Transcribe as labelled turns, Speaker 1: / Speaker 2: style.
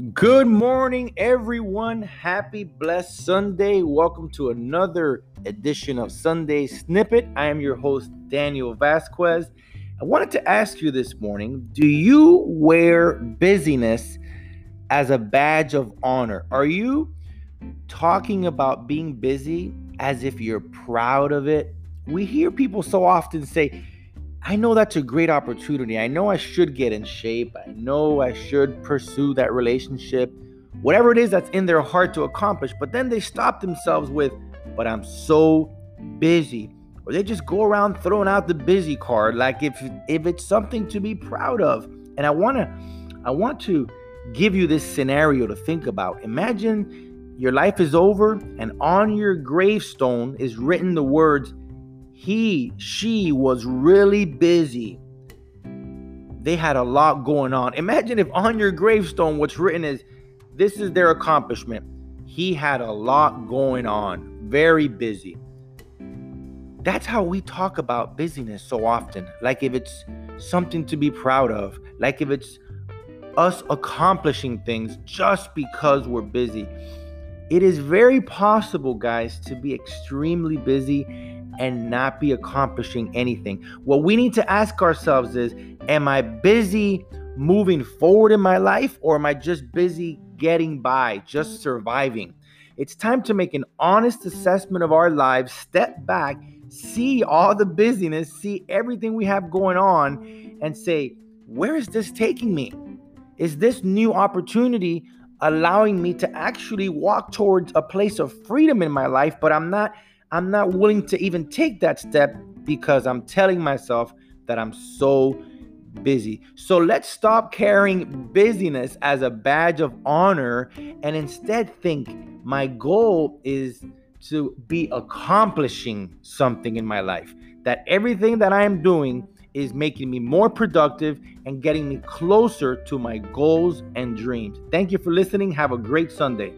Speaker 1: Good morning, everyone. Happy blessed Sunday. Welcome to another edition of Sunday Snippet. I am your host, Daniel Vasquez. I wanted to ask you this morning do you wear busyness as a badge of honor? Are you talking about being busy as if you're proud of it? We hear people so often say, I know that's a great opportunity. I know I should get in shape. I know I should pursue that relationship, whatever it is that's in their heart to accomplish. But then they stop themselves with, but I'm so busy. Or they just go around throwing out the busy card like if if it's something to be proud of. And I want to I want to give you this scenario to think about. Imagine your life is over and on your gravestone is written the words he, she was really busy. They had a lot going on. Imagine if on your gravestone what's written is this is their accomplishment. He had a lot going on, very busy. That's how we talk about busyness so often. Like if it's something to be proud of, like if it's us accomplishing things just because we're busy. It is very possible, guys, to be extremely busy and not be accomplishing anything. What we need to ask ourselves is Am I busy moving forward in my life or am I just busy getting by, just surviving? It's time to make an honest assessment of our lives, step back, see all the busyness, see everything we have going on, and say, Where is this taking me? Is this new opportunity allowing me to actually walk towards a place of freedom in my life, but I'm not I'm not willing to even take that step because I'm telling myself that I'm so busy. So let's stop carrying busyness as a badge of honor and instead think my goal is to be accomplishing something in my life. That everything that I am doing is making me more productive and getting me closer to my goals and dreams. Thank you for listening. Have a great Sunday.